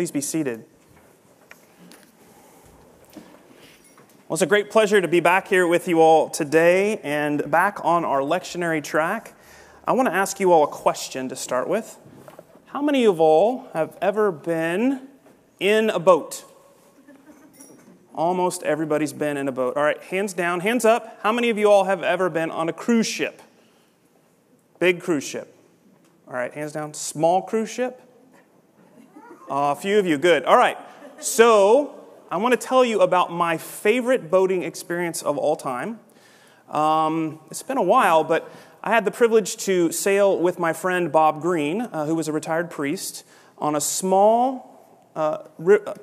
Please be seated. Well, it's a great pleasure to be back here with you all today and back on our lectionary track. I want to ask you all a question to start with. How many of all have ever been in a boat? Almost everybody's been in a boat. All right, hands down, hands up. How many of you all have ever been on a cruise ship? Big cruise ship. All right, hands down. Small cruise ship? Uh, a few of you, good. All right, so I want to tell you about my favorite boating experience of all time. Um, it's been a while, but I had the privilege to sail with my friend Bob Green, uh, who was a retired priest, on a small uh,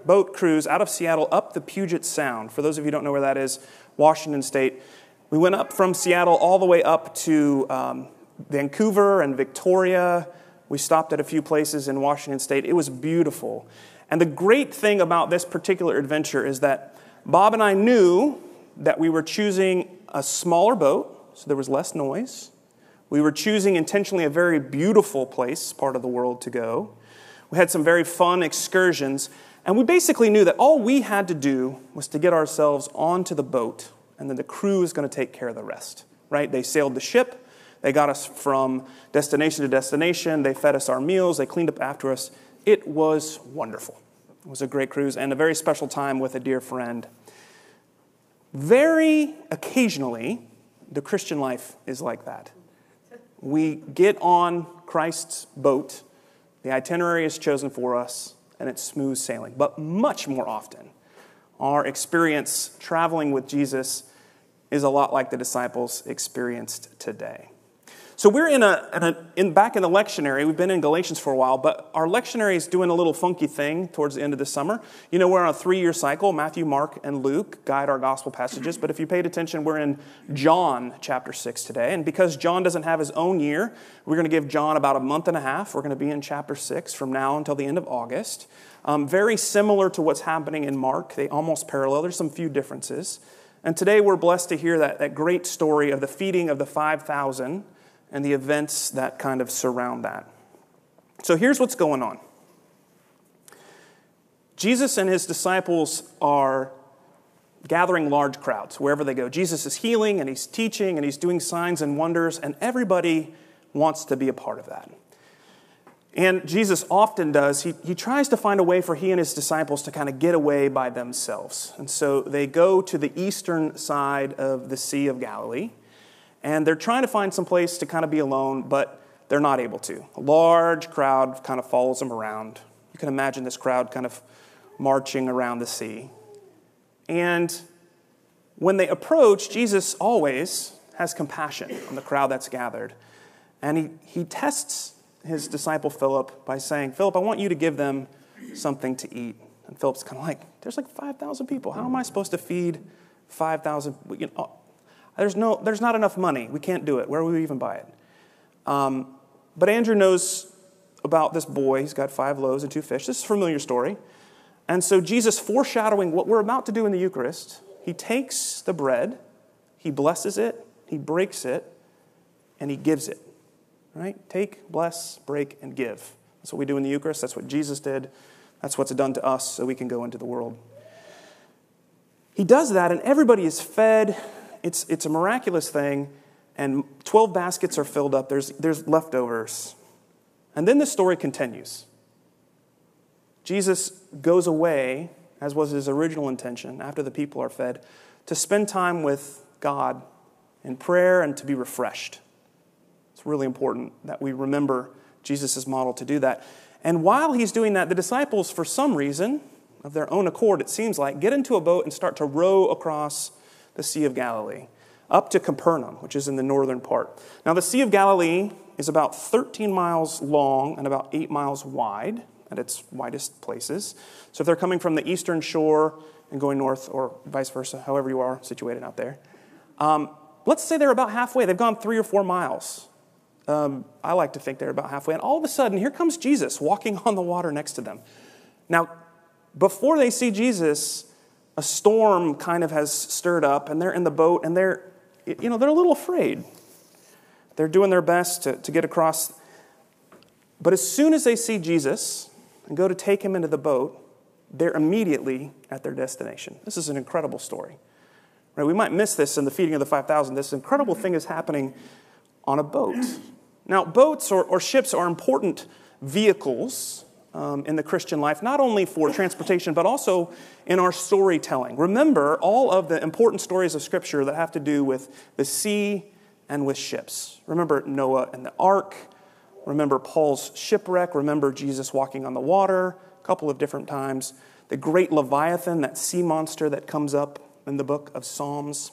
boat cruise out of Seattle up the Puget Sound. For those of you who don't know where that is, Washington State. We went up from Seattle all the way up to um, Vancouver and Victoria. We stopped at a few places in Washington State. It was beautiful. And the great thing about this particular adventure is that Bob and I knew that we were choosing a smaller boat, so there was less noise. We were choosing intentionally a very beautiful place, part of the world to go. We had some very fun excursions, and we basically knew that all we had to do was to get ourselves onto the boat, and then the crew was going to take care of the rest, right? They sailed the ship, they got us from destination to destination, they fed us our meals, they cleaned up after us. It was wonderful. It was a great cruise and a very special time with a dear friend. Very occasionally, the Christian life is like that. We get on Christ's boat, the itinerary is chosen for us, and it's smooth sailing. But much more often, our experience traveling with Jesus is a lot like the disciples experienced today. So we're in a, in a in, back in the lectionary. We've been in Galatians for a while, but our lectionary is doing a little funky thing towards the end of the summer. You know, we're on a three-year cycle. Matthew, Mark, and Luke guide our gospel passages. But if you paid attention, we're in John chapter six today. And because John doesn't have his own year, we're going to give John about a month and a half. We're going to be in chapter six from now until the end of August. Um, very similar to what's happening in Mark. They almost parallel. There's some few differences. And today we're blessed to hear that, that great story of the feeding of the 5,000 and the events that kind of surround that. So here's what's going on Jesus and his disciples are gathering large crowds wherever they go. Jesus is healing and he's teaching and he's doing signs and wonders, and everybody wants to be a part of that. And Jesus often does, he, he tries to find a way for he and his disciples to kind of get away by themselves. And so they go to the eastern side of the Sea of Galilee and they're trying to find some place to kind of be alone, but they're not able to. A large crowd kind of follows them around. You can imagine this crowd kind of marching around the sea. And when they approach, Jesus always has compassion on the crowd that's gathered. And he, he tests his disciple Philip by saying, Philip, I want you to give them something to eat. And Philip's kind of like, there's like 5,000 people. How am I supposed to feed 5,000? You know, there's, no, there's not enough money. We can't do it. Where will we even buy it? Um, but Andrew knows about this boy. He's got five loaves and two fish. This is a familiar story. And so, Jesus, foreshadowing what we're about to do in the Eucharist, he takes the bread, he blesses it, he breaks it, and he gives it. Right? Take, bless, break, and give. That's what we do in the Eucharist. That's what Jesus did. That's what's done to us so we can go into the world. He does that, and everybody is fed it's, it's a miraculous thing, and 12 baskets are filled up. There's, there's leftovers. And then the story continues. Jesus goes away, as was his original intention, after the people are fed, to spend time with God in prayer and to be refreshed. It's really important that we remember Jesus' model to do that. And while he's doing that, the disciples, for some reason, of their own accord, it seems like, get into a boat and start to row across the Sea of Galilee, up to Capernaum, which is in the northern part. Now, the Sea of Galilee is about 13 miles long and about 8 miles wide at its widest places. So, if they're coming from the eastern shore and going north, or vice versa, however you are situated out there, um, let's say they're about halfway. They've gone three or four miles. Um, I like to think they're about halfway. And all of a sudden, here comes Jesus walking on the water next to them. Now, before they see Jesus, a storm kind of has stirred up and they're in the boat and they're, you know, they're a little afraid. They're doing their best to, to get across. But as soon as they see Jesus, and go to take him into the boat, they're immediately at their destination. This is an incredible story. Right? We might miss this in the feeding of the 5,000. This incredible thing is happening on a boat. Now, boats or, or ships are important vehicles um, in the Christian life, not only for transportation, but also in our storytelling. Remember all of the important stories of Scripture that have to do with the sea and with ships. Remember Noah and the ark. Remember Paul's shipwreck. Remember Jesus walking on the water a couple of different times. The great Leviathan, that sea monster that comes up in the book of Psalms.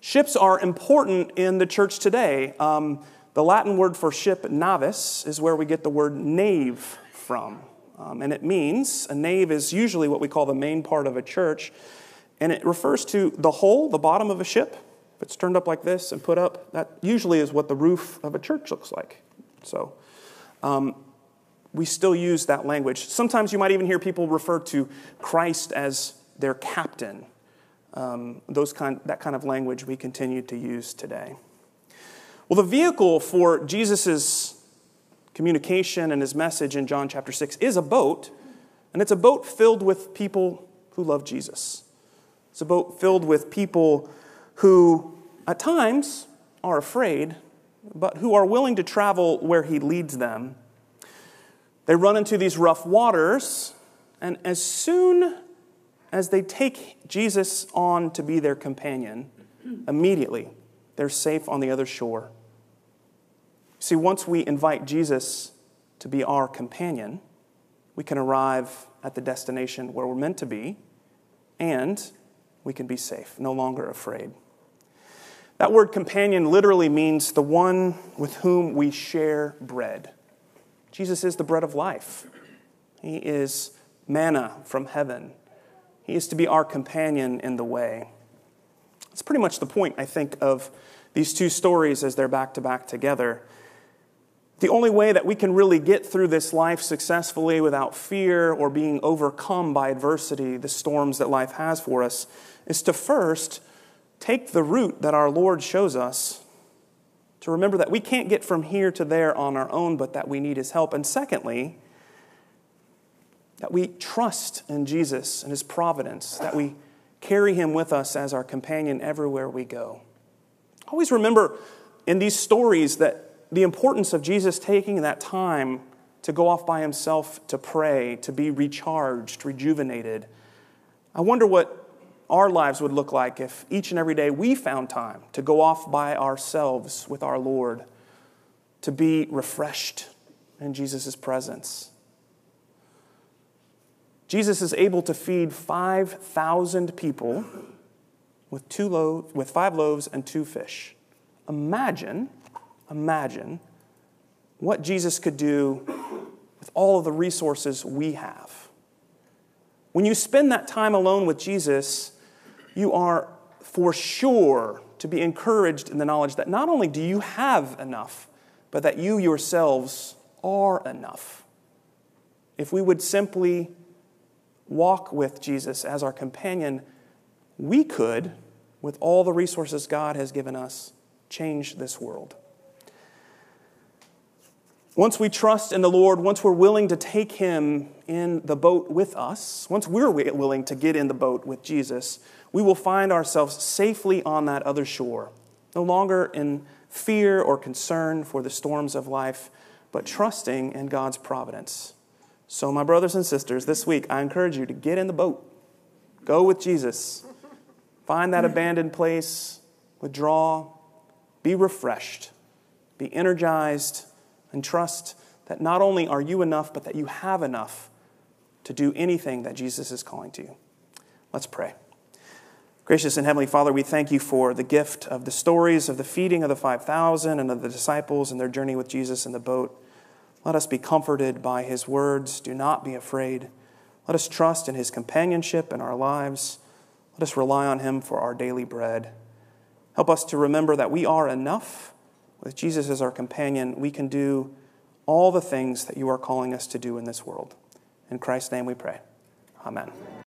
Ships are important in the church today. Um, the Latin word for ship, navis, is where we get the word nave from. Um, and it means, a nave is usually what we call the main part of a church, and it refers to the whole, the bottom of a ship. If it's turned up like this and put up, that usually is what the roof of a church looks like. So, um, we still use that language. Sometimes you might even hear people refer to Christ as their captain. Um, those kind, that kind of language we continue to use today. Well, the vehicle for Jesus' communication and his message in John chapter 6 is a boat, and it's a boat filled with people who love Jesus. It's a boat filled with people who, at times, are afraid, but who are willing to travel where he leads them. They run into these rough waters, and as soon as they take Jesus on to be their companion, immediately they're safe on the other shore. See, once we invite Jesus to be our companion, we can arrive at the destination where we're meant to be, and we can be safe, no longer afraid. That word companion literally means the one with whom we share bread. Jesus is the bread of life. He is manna from heaven. He is to be our companion in the way. It's pretty much the point, I think, of these two stories as they're back to back together. The only way that we can really get through this life successfully without fear or being overcome by adversity, the storms that life has for us, is to first take the route that our Lord shows us, to remember that we can't get from here to there on our own, but that we need His help. And secondly, that we trust in Jesus and His providence, that we carry Him with us as our companion everywhere we go. Always remember in these stories that the importance of Jesus taking that time to go off by himself to pray, to be recharged, rejuvenated. I wonder what our lives would look like if each and every day we found time to go off by ourselves with our Lord, to be refreshed in Jesus' presence. Jesus is able to feed 5,000 people with, two lo- with five loaves and two fish. Imagine imagine what Jesus could do with all of the resources we have. When you spend that time alone with Jesus, you are for sure to be encouraged in the knowledge that not only do you have enough, but that you yourselves are enough. If we would simply walk with Jesus as our companion, we could, with all the resources God has given us, change this world. Once we trust in the Lord, once we're willing to take Him in the boat with us, once we're willing to get in the boat with Jesus, we will find ourselves safely on that other shore, no longer in fear or concern for the storms of life, but trusting in God's providence. So, my brothers and sisters, this week I encourage you to get in the boat, go with Jesus, find that abandoned place, withdraw, be refreshed, be energized and trust that not only are you enough, but that you have enough to do anything that Jesus is calling to you. Let's pray. Gracious and Heavenly Father, we thank you for the gift of the stories of the feeding of the 5,000 and of the disciples and their journey with Jesus in the boat. Let us be comforted by his words. Do not be afraid. Let us trust in his companionship in our lives. Let us rely on him for our daily bread. Help us to remember that we are enough with Jesus as our companion, we can do all the things that you are calling us to do in this world. In Christ's name we pray. Amen.